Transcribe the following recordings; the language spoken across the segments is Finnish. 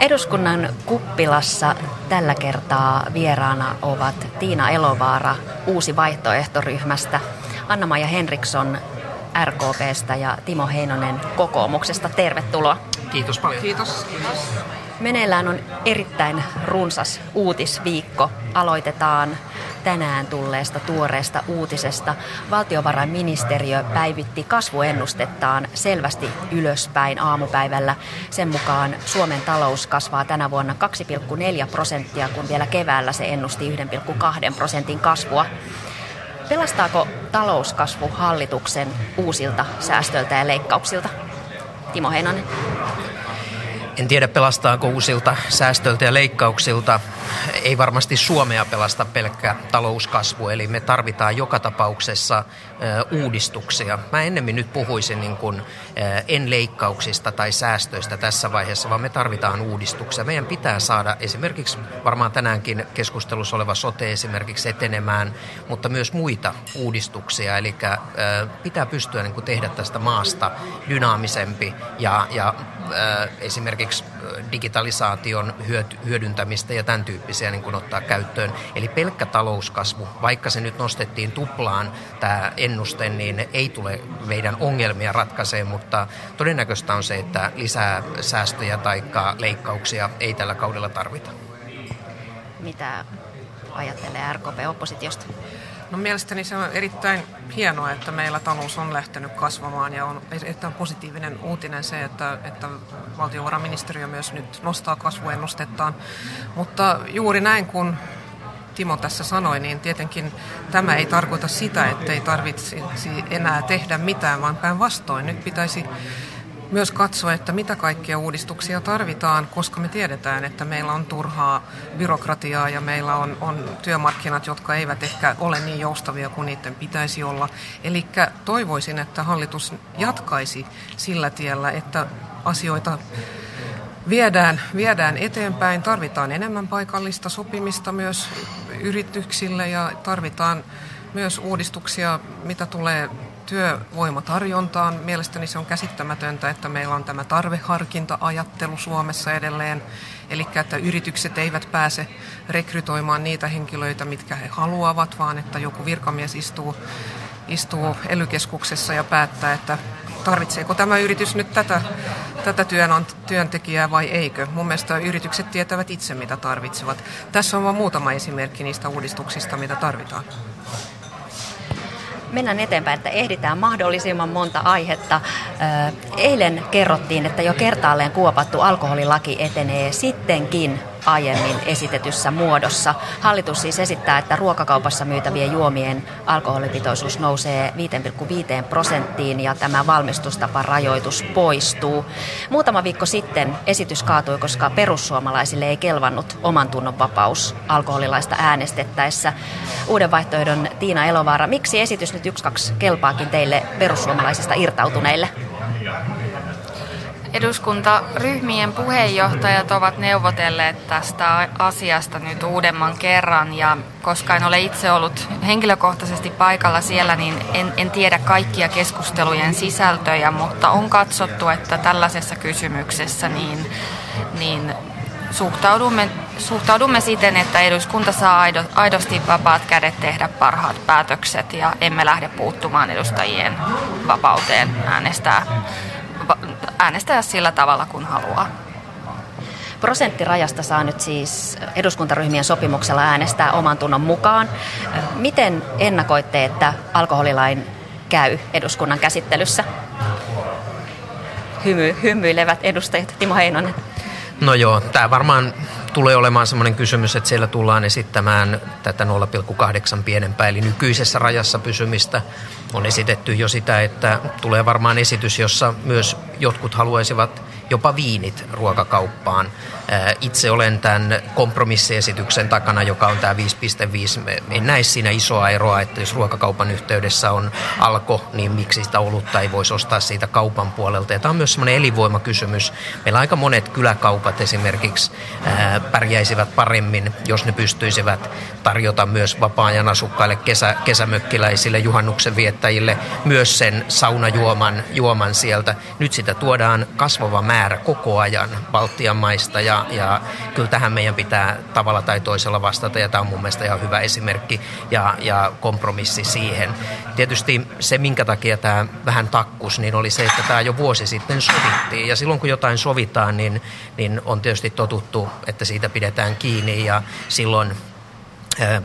Eduskunnan kuppilassa tällä kertaa vieraana ovat Tiina Elovaara Uusi vaihtoehtoryhmästä, Anna-Maja Henriksson RKPstä ja Timo Heinonen kokoomuksesta. Tervetuloa. Kiitos paljon. Kiitos. Meneillään on erittäin runsas uutisviikko. Aloitetaan tänään tulleesta tuoreesta uutisesta. Valtiovarainministeriö päivitti kasvuennustettaan selvästi ylöspäin aamupäivällä. Sen mukaan Suomen talous kasvaa tänä vuonna 2,4 prosenttia, kun vielä keväällä se ennusti 1,2 prosentin kasvua. Pelastaako talouskasvu hallituksen uusilta säästöiltä ja leikkauksilta? Timo Heinonen. En tiedä pelastaako uusilta säästöiltä ja leikkauksilta. Ei varmasti Suomea pelasta pelkkä talouskasvu, eli me tarvitaan joka tapauksessa uudistuksia. Mä ennemmin nyt puhuisin niin kuin, en leikkauksista tai säästöistä tässä vaiheessa, vaan me tarvitaan uudistuksia. Meidän pitää saada esimerkiksi varmaan tänäänkin keskustelussa oleva sote esimerkiksi etenemään, mutta myös muita uudistuksia. Eli pitää pystyä niin kuin tehdä tästä maasta dynaamisempi ja, ja esimerkiksi digitalisaation hyödyntämistä ja tämän tyyppisiä niin kuin ottaa käyttöön. Eli pelkkä talouskasvu, vaikka se nyt nostettiin tuplaan tämä ennuste, niin ei tule meidän ongelmia ratkaisee, mutta todennäköistä on se, että lisää säästöjä tai leikkauksia ei tällä kaudella tarvita. Mitä ajattelee RKP oppositiosta? No mielestäni se on erittäin hienoa, että meillä talous on lähtenyt kasvamaan ja on erittäin positiivinen uutinen se, että, että valtiovarainministeriö myös nyt nostaa kasvuennustettaan. Mutta juuri näin kuin Timo tässä sanoi, niin tietenkin tämä ei tarkoita sitä, että ei tarvitsisi enää tehdä mitään, vaan päinvastoin. Nyt pitäisi myös katsoa, että mitä kaikkia uudistuksia tarvitaan, koska me tiedetään, että meillä on turhaa byrokratiaa ja meillä on, on työmarkkinat, jotka eivät ehkä ole niin joustavia kuin niiden pitäisi olla. Eli toivoisin, että hallitus jatkaisi sillä tiellä, että asioita viedään, viedään eteenpäin. Tarvitaan enemmän paikallista sopimista myös yrityksille ja tarvitaan myös uudistuksia, mitä tulee työvoimatarjontaan. Mielestäni se on käsittämätöntä, että meillä on tämä tarveharkinta-ajattelu Suomessa edelleen. Eli että yritykset eivät pääse rekrytoimaan niitä henkilöitä, mitkä he haluavat, vaan että joku virkamies istuu, istuu elykeskuksessa ja päättää, että tarvitseeko tämä yritys nyt tätä, tätä työntekijää vai eikö. Mun mielestä yritykset tietävät itse, mitä tarvitsevat. Tässä on vain muutama esimerkki niistä uudistuksista, mitä tarvitaan mennään eteenpäin, että ehditään mahdollisimman monta aihetta. Eilen kerrottiin, että jo kertaalleen kuopattu alkoholilaki etenee sittenkin aiemmin esitetyssä muodossa. Hallitus siis esittää, että ruokakaupassa myytävien juomien alkoholipitoisuus nousee 5,5 prosenttiin ja tämä valmistustaparajoitus poistuu. Muutama viikko sitten esitys kaatui, koska perussuomalaisille ei kelvannut oman tunnon vapaus alkoholilaista äänestettäessä. Uuden vaihtoehdon Tiina Elovaara, miksi esitys nyt yksi kaksi kelpaakin teille perussuomalaisista irtautuneille? Eduskuntaryhmien puheenjohtajat ovat neuvotelleet tästä asiasta nyt uudemman kerran ja koska en ole itse ollut henkilökohtaisesti paikalla siellä, niin en, en tiedä kaikkia keskustelujen sisältöjä, mutta on katsottu, että tällaisessa kysymyksessä niin, niin suhtaudumme, suhtaudumme siten, että eduskunta saa aido, aidosti vapaat kädet tehdä parhaat päätökset ja emme lähde puuttumaan edustajien vapauteen äänestää äänestää sillä tavalla, kun haluaa. Prosenttirajasta saa nyt siis eduskuntaryhmien sopimuksella äänestää oman tunnon mukaan. Miten ennakoitte, että alkoholilain käy eduskunnan käsittelyssä? Hymy, hymyilevät edustajat Timo Heinonen. No joo, tämä varmaan tulee olemaan sellainen kysymys, että siellä tullaan esittämään tätä 0,8 pienempää, eli nykyisessä rajassa pysymistä. On esitetty jo sitä, että tulee varmaan esitys, jossa myös jotkut haluaisivat jopa viinit ruokakauppaan. Itse olen tämän kompromissiesityksen takana, joka on tämä 5.5. En näe siinä isoa eroa, että jos ruokakaupan yhteydessä on alko, niin miksi sitä olutta ei voisi ostaa siitä kaupan puolelta. Ja tämä on myös sellainen elinvoimakysymys. Meillä aika monet kyläkaupat esimerkiksi pärjäisivät paremmin, jos ne pystyisivät tarjota myös vapaa-ajan asukkaille, kesä, kesämökkiläisille, juhannuksen viettäjille myös sen saunajuoman juoman sieltä. Nyt sitä tuodaan kasvava määrä koko ajan Baltian maista ja, ja kyllä tähän meidän pitää tavalla tai toisella vastata ja tämä on mun mielestä ihan hyvä esimerkki ja, ja kompromissi siihen. Tietysti se, minkä takia tämä vähän takkus, niin oli se, että tämä jo vuosi sitten sovittiin ja silloin kun jotain sovitaan, niin, niin on tietysti totuttu, että siitä pidetään kiinni ja silloin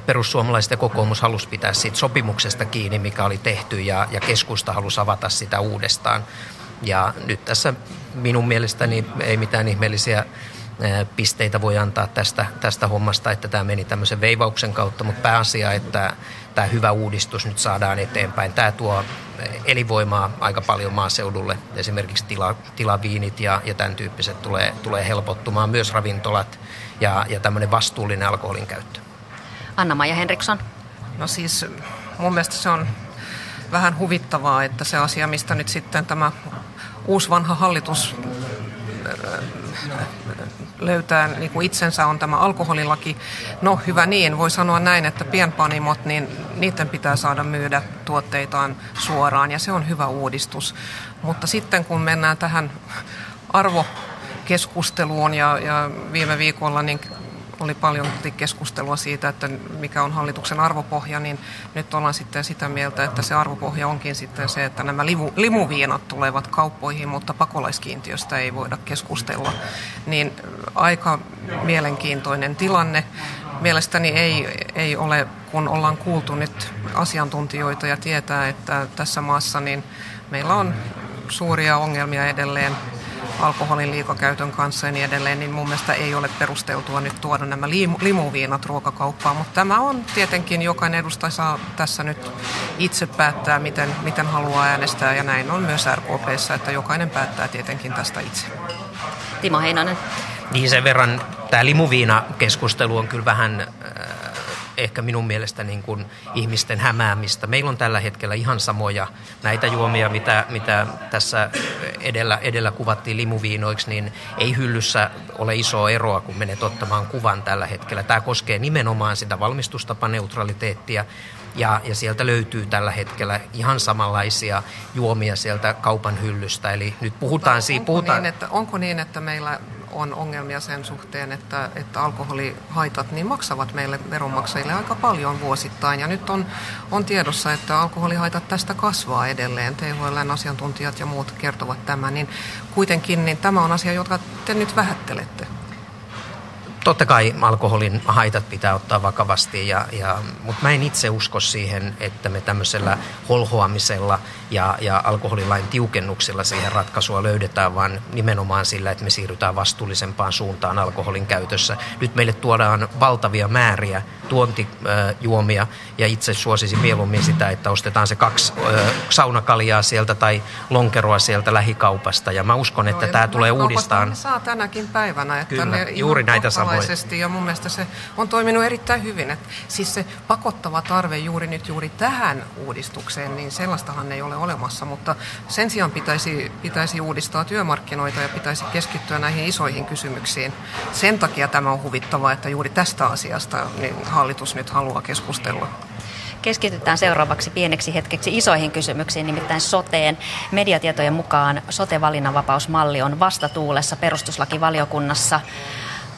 perussuomalaiset ja kokoomus halusi pitää siitä sopimuksesta kiinni, mikä oli tehty, ja, ja keskusta halusi avata sitä uudestaan. Ja nyt tässä minun mielestäni ei mitään ihmeellisiä pisteitä voi antaa tästä, tästä hommasta, että tämä meni tämmöisen veivauksen kautta, mutta pääasia, että tämä hyvä uudistus nyt saadaan eteenpäin. Tämä tuo elinvoimaa aika paljon maaseudulle. Esimerkiksi tila, tilaviinit ja, ja tämän tyyppiset tulee, tulee helpottumaan, myös ravintolat ja, ja tämmöinen vastuullinen alkoholin käyttö. Anna-Maija Henriksson. No siis mun mielestä se on vähän huvittavaa, että se asia, mistä nyt sitten tämä uusi vanha hallitus löytää niin kuin itsensä on tämä alkoholilaki. No hyvä niin, voi sanoa näin, että pienpanimot, niin niiden pitää saada myydä tuotteitaan suoraan ja se on hyvä uudistus. Mutta sitten kun mennään tähän arvokeskusteluun ja, ja viime viikolla niin oli paljon keskustelua siitä, että mikä on hallituksen arvopohja, niin nyt ollaan sitten sitä mieltä, että se arvopohja onkin sitten se, että nämä limu, limuviinat tulevat kauppoihin, mutta pakolaiskiintiöstä ei voida keskustella. Niin aika mielenkiintoinen tilanne. Mielestäni ei, ei ole, kun ollaan kuultu nyt asiantuntijoita ja tietää, että tässä maassa niin meillä on suuria ongelmia edelleen alkoholin liikakäytön kanssa ja niin edelleen, niin mun mielestä ei ole perusteltua nyt tuoda nämä limuviinat ruokakauppaan. Mutta tämä on tietenkin, jokainen edustaja saa tässä nyt itse päättää, miten, miten haluaa äänestää ja näin on myös RKPssä, että jokainen päättää tietenkin tästä itse. Timo Heinonen. Niin sen verran tämä limuviina-keskustelu on kyllä vähän äh, ehkä minun mielestä niin kuin ihmisten hämäämistä. Meillä on tällä hetkellä ihan samoja näitä juomia, mitä, mitä tässä edellä, edellä kuvattiin limuviinoiksi, niin ei hyllyssä ole isoa eroa, kun menet ottamaan kuvan tällä hetkellä. Tämä koskee nimenomaan sitä valmistustapaneutraliteettia, ja, ja sieltä löytyy tällä hetkellä ihan samanlaisia juomia sieltä kaupan hyllystä. Eli nyt puhutaan siitä... Onko, puhutaan... niin, että, onko niin, että meillä on ongelmia sen suhteen, että, että alkoholihaitat niin maksavat meille veronmaksajille aika paljon vuosittain. Ja nyt on, on tiedossa, että alkoholihaitat tästä kasvaa edelleen. THLn asiantuntijat ja muut kertovat tämän. Niin kuitenkin niin tämä on asia, jota te nyt vähättelette totta kai alkoholin haitat pitää ottaa vakavasti, ja, ja, mutta mä en itse usko siihen, että me tämmöisellä holhoamisella ja, ja alkoholilain tiukennuksilla siihen ratkaisua löydetään, vaan nimenomaan sillä, että me siirrytään vastuullisempaan suuntaan alkoholin käytössä. Nyt meille tuodaan valtavia määriä tuontijuomia, ja itse suosisin mieluummin sitä, että ostetaan se kaksi saunakaljaa sieltä tai lonkeroa sieltä lähikaupasta, ja mä uskon, että no, tämä tulee uudistaan. saa tänäkin päivänä, että Kyllä, ne juuri näitä samoja erinomaisesti ja mun mielestä se on toiminut erittäin hyvin. Et siis se pakottava tarve juuri nyt juuri tähän uudistukseen, niin sellaistahan ei ole olemassa, mutta sen sijaan pitäisi, pitäisi uudistaa työmarkkinoita ja pitäisi keskittyä näihin isoihin kysymyksiin. Sen takia tämä on huvittavaa, että juuri tästä asiasta niin hallitus nyt haluaa keskustella. Keskitytään seuraavaksi pieneksi hetkeksi isoihin kysymyksiin, nimittäin soteen. Mediatietojen mukaan sote-valinnanvapausmalli on vastatuulessa perustuslakivaliokunnassa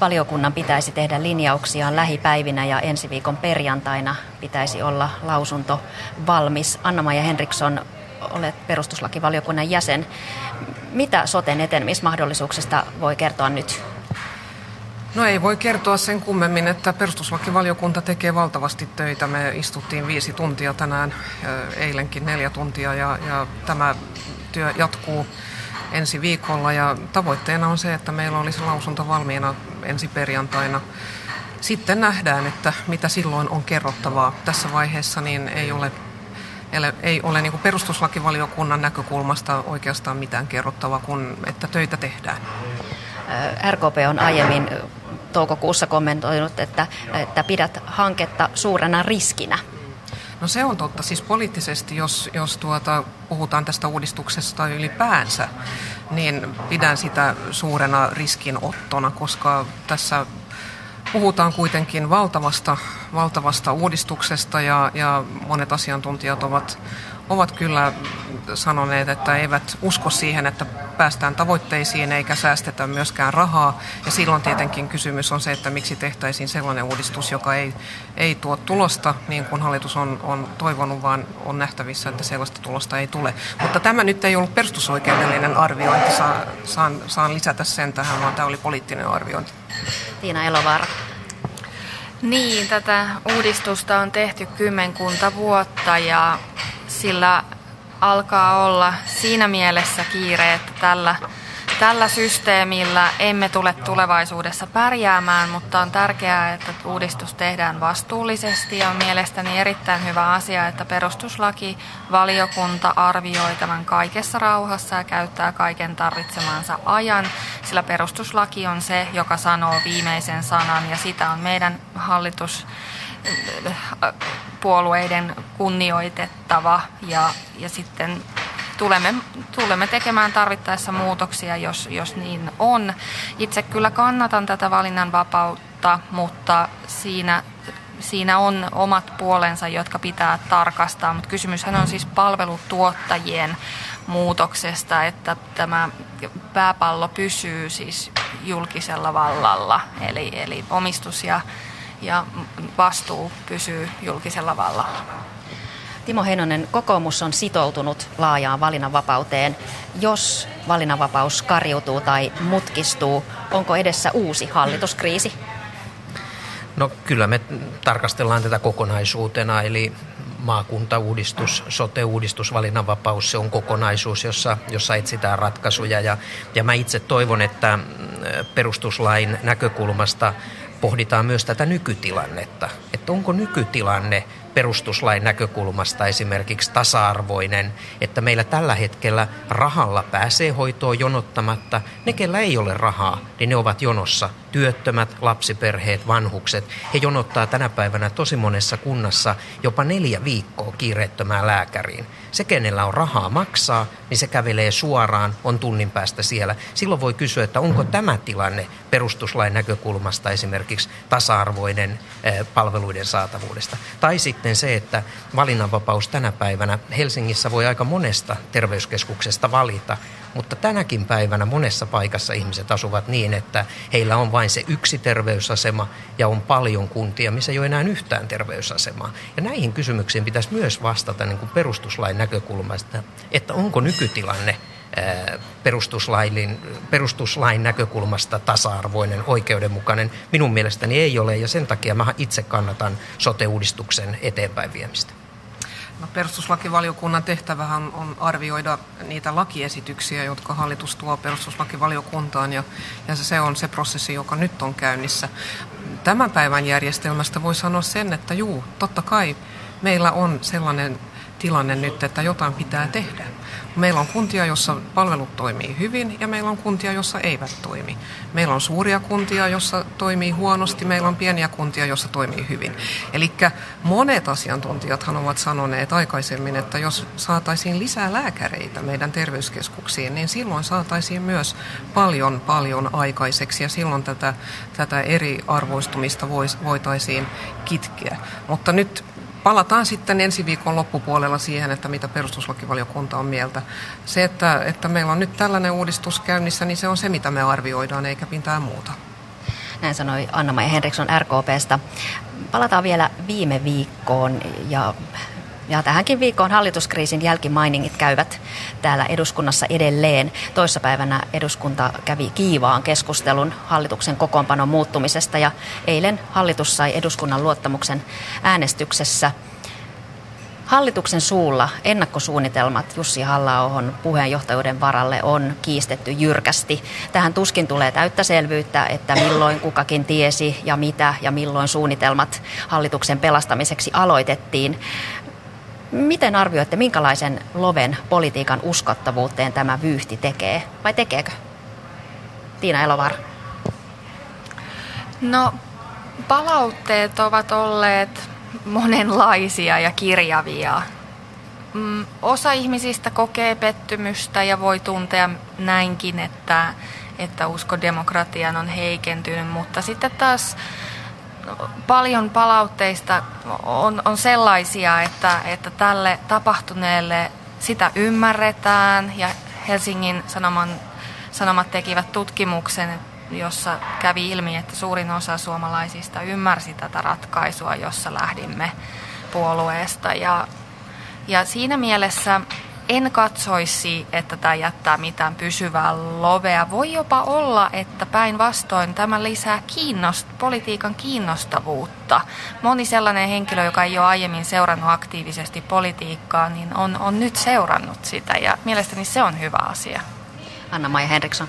valiokunnan pitäisi tehdä linjauksiaan lähipäivinä ja ensi viikon perjantaina pitäisi olla lausunto valmis. Anna-Maija Henriksson, olet perustuslakivaliokunnan jäsen. Mitä soten etenemismahdollisuuksista voi kertoa nyt? No ei voi kertoa sen kummemmin, että perustuslakivaliokunta tekee valtavasti töitä. Me istuttiin viisi tuntia tänään, eilenkin neljä tuntia ja, ja tämä työ jatkuu ensi viikolla ja tavoitteena on se, että meillä olisi lausunto valmiina ensi perjantaina. Sitten nähdään, että mitä silloin on kerrottavaa. Tässä vaiheessa niin ei ole, ei ole niin kuin perustuslakivaliokunnan näkökulmasta oikeastaan mitään kerrottavaa, kun että töitä tehdään. RKP on aiemmin toukokuussa kommentoinut, että, että pidät hanketta suurena riskinä. No se on totta. Siis poliittisesti, jos, jos tuota, puhutaan tästä uudistuksesta ylipäänsä, niin pidän sitä suurena riskinottona, koska tässä puhutaan kuitenkin valtavasta, valtavasta uudistuksesta ja, ja monet asiantuntijat ovat, ovat kyllä sanoneet, että eivät usko siihen, että päästään tavoitteisiin eikä säästetä myöskään rahaa. Ja silloin tietenkin kysymys on se, että miksi tehtäisiin sellainen uudistus, joka ei, ei tuo tulosta niin kuin hallitus on, on toivonut, vaan on nähtävissä, että sellaista tulosta ei tule. Mutta tämä nyt ei ollut perustusoikeudellinen arviointi, saan, saan, saan lisätä sen tähän, vaan tämä oli poliittinen arviointi. Tiina Elovaara. Niin, tätä uudistusta on tehty kymmenkunta vuotta ja sillä alkaa olla siinä mielessä kiire, että tällä, tällä systeemillä emme tule tulevaisuudessa pärjäämään, mutta on tärkeää, että uudistus tehdään vastuullisesti ja on mielestäni erittäin hyvä asia, että perustuslaki valiokunta arvioi tämän kaikessa rauhassa ja käyttää kaiken tarvitsemansa ajan, sillä perustuslaki on se, joka sanoo viimeisen sanan ja sitä on meidän hallitus puolueiden kunnioitettava ja, ja sitten tulemme, tulemme tekemään tarvittaessa muutoksia, jos, jos niin on. Itse kyllä kannatan tätä valinnanvapautta, mutta siinä, siinä on omat puolensa, jotka pitää tarkastaa. Mutta kysymyshän on siis palvelutuottajien muutoksesta, että tämä pääpallo pysyy siis julkisella vallalla, eli, eli omistus ja ja vastuu pysyy julkisella vallalla. Timo Heinonen, kokoomus on sitoutunut laajaan valinnanvapauteen. Jos valinnanvapaus karjutuu tai mutkistuu, onko edessä uusi hallituskriisi? No kyllä me tarkastellaan tätä kokonaisuutena, eli maakuntauudistus, sote-uudistus, valinnanvapaus, se on kokonaisuus, jossa, jossa etsitään ratkaisuja. Ja, ja mä itse toivon, että perustuslain näkökulmasta pohditaan myös tätä nykytilannetta, että onko nykytilanne perustuslain näkökulmasta esimerkiksi tasa-arvoinen, että meillä tällä hetkellä rahalla pääsee hoitoon jonottamatta. Ne, kellä ei ole rahaa, niin ne ovat jonossa. Työttömät, lapsiperheet, vanhukset, he jonottaa tänä päivänä tosi monessa kunnassa jopa neljä viikkoa kiireettömään lääkäriin. Se, kenellä on rahaa maksaa, niin se kävelee suoraan, on tunnin päästä siellä. Silloin voi kysyä, että onko tämä tilanne perustuslain näkökulmasta esimerkiksi tasa-arvoinen eh, palveluiden saatavuudesta. Tai sitten se, että valinnanvapaus tänä päivänä Helsingissä voi aika monesta terveyskeskuksesta valita, mutta tänäkin päivänä monessa paikassa ihmiset asuvat niin, että heillä on vain se yksi terveysasema ja on paljon kuntia, missä ei ole enää yhtään terveysasemaa. Ja näihin kysymyksiin pitäisi myös vastata niin kuin perustuslain näkökulmasta, että onko nykytilanne perustuslain, perustuslain näkökulmasta tasa-arvoinen, oikeudenmukainen. Minun mielestäni ei ole ja sen takia mä itse kannatan sote-uudistuksen eteenpäin viemistä. No, perustuslakivaliokunnan tehtävähän on arvioida niitä lakiesityksiä, jotka hallitus tuo perustuslakivaliokuntaan, ja, ja se on se prosessi, joka nyt on käynnissä. Tämän päivän järjestelmästä voi sanoa sen, että juu, totta kai meillä on sellainen tilanne nyt, että jotain pitää tehdä. Meillä on kuntia, jossa palvelut toimii hyvin ja meillä on kuntia, jossa eivät toimi. Meillä on suuria kuntia, jossa toimii huonosti, meillä on pieniä kuntia, jossa toimii hyvin. Eli monet asiantuntijathan ovat sanoneet aikaisemmin, että jos saataisiin lisää lääkäreitä meidän terveyskeskuksiin, niin silloin saataisiin myös paljon paljon aikaiseksi ja silloin tätä, tätä eriarvoistumista voitaisiin kitkeä. Mutta nyt palataan sitten ensi viikon loppupuolella siihen, että mitä perustuslakivaliokunta on mieltä. Se, että, että meillä on nyt tällainen uudistus käynnissä, niin se on se, mitä me arvioidaan, eikä mitään muuta. Näin sanoi Anna-Maja Henriksson RKPstä. Palataan vielä viime viikkoon ja ja tähänkin viikkoon hallituskriisin jälkimainingit käyvät täällä eduskunnassa edelleen. Toissapäivänä eduskunta kävi kiivaan keskustelun hallituksen kokoonpanon muuttumisesta ja eilen hallitus sai eduskunnan luottamuksen äänestyksessä. Hallituksen suulla ennakkosuunnitelmat Jussi halla puheenjohtajuuden varalle on kiistetty jyrkästi. Tähän tuskin tulee täyttä selvyyttä, että milloin kukakin tiesi ja mitä ja milloin suunnitelmat hallituksen pelastamiseksi aloitettiin. Miten arvioitte, minkälaisen loven politiikan uskottavuuteen tämä vyyhti tekee, vai tekeekö? Tiina Elovar. No, palautteet ovat olleet monenlaisia ja kirjavia. Mm, osa ihmisistä kokee pettymystä ja voi tuntea näinkin, että, että usko demokratian on heikentynyt, mutta sitten taas paljon palautteista on, on sellaisia, että, että tälle tapahtuneelle sitä ymmärretään ja Helsingin Sanoman, Sanomat tekivät tutkimuksen, jossa kävi ilmi, että suurin osa suomalaisista ymmärsi tätä ratkaisua, jossa lähdimme puolueesta. Ja, ja siinä mielessä en katsoisi, että tämä jättää mitään pysyvää lovea. Voi jopa olla, että päinvastoin tämä lisää kiinnost, politiikan kiinnostavuutta. Moni sellainen henkilö, joka ei ole aiemmin seurannut aktiivisesti politiikkaa, niin on, on nyt seurannut sitä ja mielestäni se on hyvä asia. Anna-Maija Henriksson.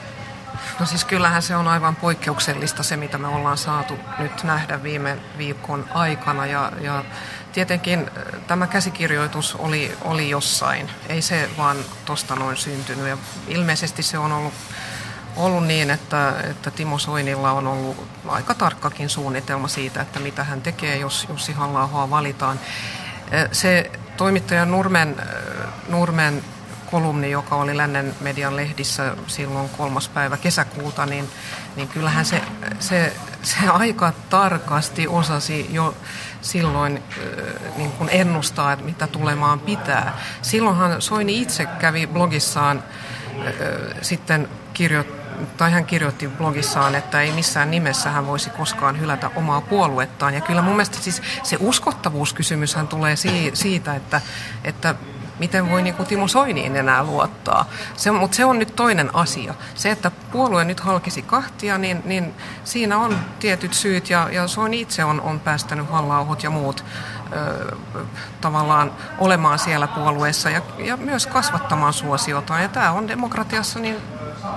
No siis kyllähän se on aivan poikkeuksellista se, mitä me ollaan saatu nyt nähdä viime viikon aikana ja, ja Tietenkin äh, tämä käsikirjoitus oli, oli jossain. Ei se vaan tuosta noin syntynyt. Ja ilmeisesti se on ollut, ollut niin, että, että Timo Soinilla on ollut aika tarkkakin suunnitelma siitä, että mitä hän tekee, jos Jussi halla valitaan. Äh, se toimittaja Nurmen, äh, Nurmen kolumni, joka oli Lännen median lehdissä silloin kolmas päivä kesäkuuta, niin, niin kyllähän se, se, se aika tarkasti osasi jo silloin niin kuin ennustaa, että mitä tulemaan pitää. Silloinhan Soini itse kävi blogissaan sitten kirjoittaa tai hän kirjoitti blogissaan, että ei missään nimessä hän voisi koskaan hylätä omaa puoluettaan. Ja kyllä mun mielestä siis se uskottavuuskysymyshän tulee siitä, että, että miten voi niin kuin Timo Soiniin enää luottaa. Se, mutta se on nyt toinen asia. Se, että puolue nyt halkisi kahtia, niin, niin siinä on tietyt syyt ja, ja Soini itse on, on päästänyt halla ja muut ö, tavallaan olemaan siellä puolueessa ja, ja myös kasvattamaan suosiota. Ja tämä on demokratiassa, niin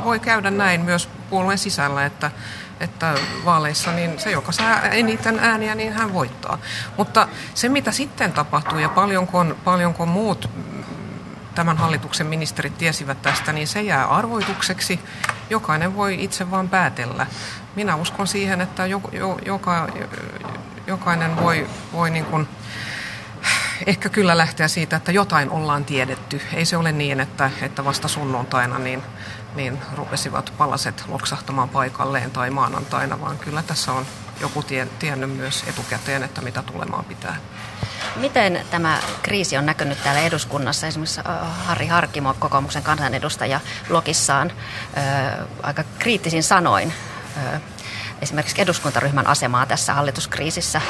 voi käydä näin myös puolueen sisällä, että että vaaleissa niin se, joka saa eniten ääniä, niin hän voittaa. Mutta se, mitä sitten tapahtuu ja paljonko, paljonko muut tämän hallituksen ministerit tiesivät tästä, niin se jää arvoitukseksi. Jokainen voi itse vaan päätellä. Minä uskon siihen, että jo, jo, joka, jokainen voi, voi niin kuin, ehkä kyllä lähteä siitä, että jotain ollaan tiedetty. Ei se ole niin, että, että vasta sunnuntaina niin, niin rupesivat palaset loksahtamaan paikalleen tai maanantaina, vaan kyllä tässä on joku tie, tiennyt myös etukäteen, että mitä tulemaan pitää. Miten tämä kriisi on näkynyt täällä eduskunnassa? Esimerkiksi Harri Harkimo, kokoomuksen kansanedustaja, blogissaan aika kriittisin sanoin esimerkiksi eduskuntaryhmän asemaa tässä hallituskriisissä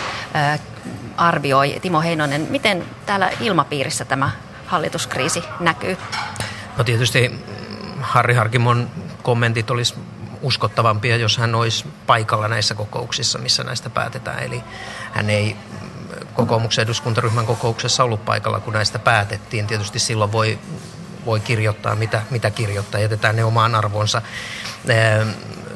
arvioi Timo Heinonen. Miten täällä ilmapiirissä tämä hallituskriisi näkyy? No tietysti Harri Harkimon kommentit olisi uskottavampia, jos hän olisi paikalla näissä kokouksissa, missä näistä päätetään. Eli hän ei kokoomuksen eduskuntaryhmän kokouksessa ollut paikalla, kun näistä päätettiin. Tietysti silloin voi, voi kirjoittaa, mitä, mitä kirjoittaa, jätetään ne omaan arvonsa.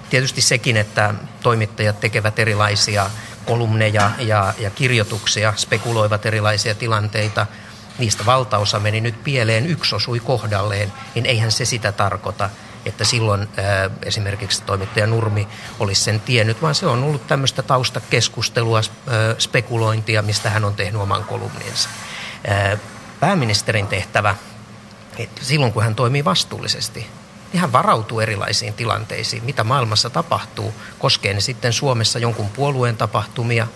Tietysti sekin, että toimittajat tekevät erilaisia kolumneja ja, ja kirjoituksia, spekuloivat erilaisia tilanteita, niistä valtaosa meni nyt pieleen, yksi osui kohdalleen, niin eihän se sitä tarkoita, että silloin esimerkiksi toimittaja Nurmi olisi sen tiennyt, vaan se on ollut tämmöistä taustakeskustelua, ää, spekulointia, mistä hän on tehnyt oman kolumninsa. Ää, pääministerin tehtävä, silloin kun hän toimii vastuullisesti, niin hän varautuu erilaisiin tilanteisiin, mitä maailmassa tapahtuu, koskee ne sitten Suomessa jonkun puolueen tapahtumia,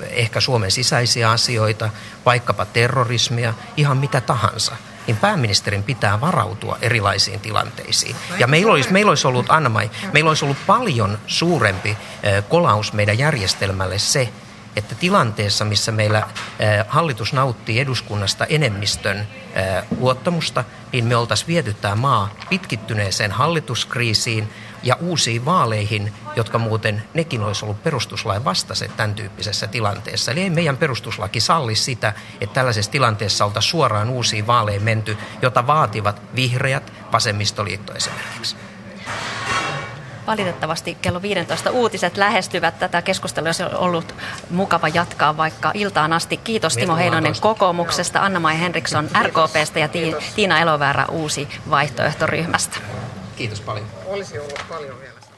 ehkä Suomen sisäisiä asioita, vaikkapa terrorismia, ihan mitä tahansa – niin pääministerin pitää varautua erilaisiin tilanteisiin. Ja meillä olisi, meillä olisi ollut, anna meillä olisi ollut paljon suurempi kolaus meidän järjestelmälle se, että tilanteessa, missä meillä hallitus nauttii eduskunnasta enemmistön luottamusta, niin me oltaisiin viety tämä maa pitkittyneeseen hallituskriisiin, ja uusiin vaaleihin, jotka muuten nekin olisi ollut perustuslain vastaiset tämän tyyppisessä tilanteessa. Eli ei meidän perustuslaki salli sitä, että tällaisessa tilanteessa oltaisiin suoraan uusiin vaaleihin menty, jota vaativat vihreät, vasemmistoliitto esimerkiksi. Valitettavasti kello 15 uutiset lähestyvät tätä keskustelua, olisi ollut mukava jatkaa vaikka iltaan asti. Kiitos Timo Heinonen kokoomuksesta, Anna-Maija Henriksson RKPstä ja Tiina Eloväärä uusi vaihtoehtoryhmästä. Kiitos paljon. Olisi ollut paljon vielä.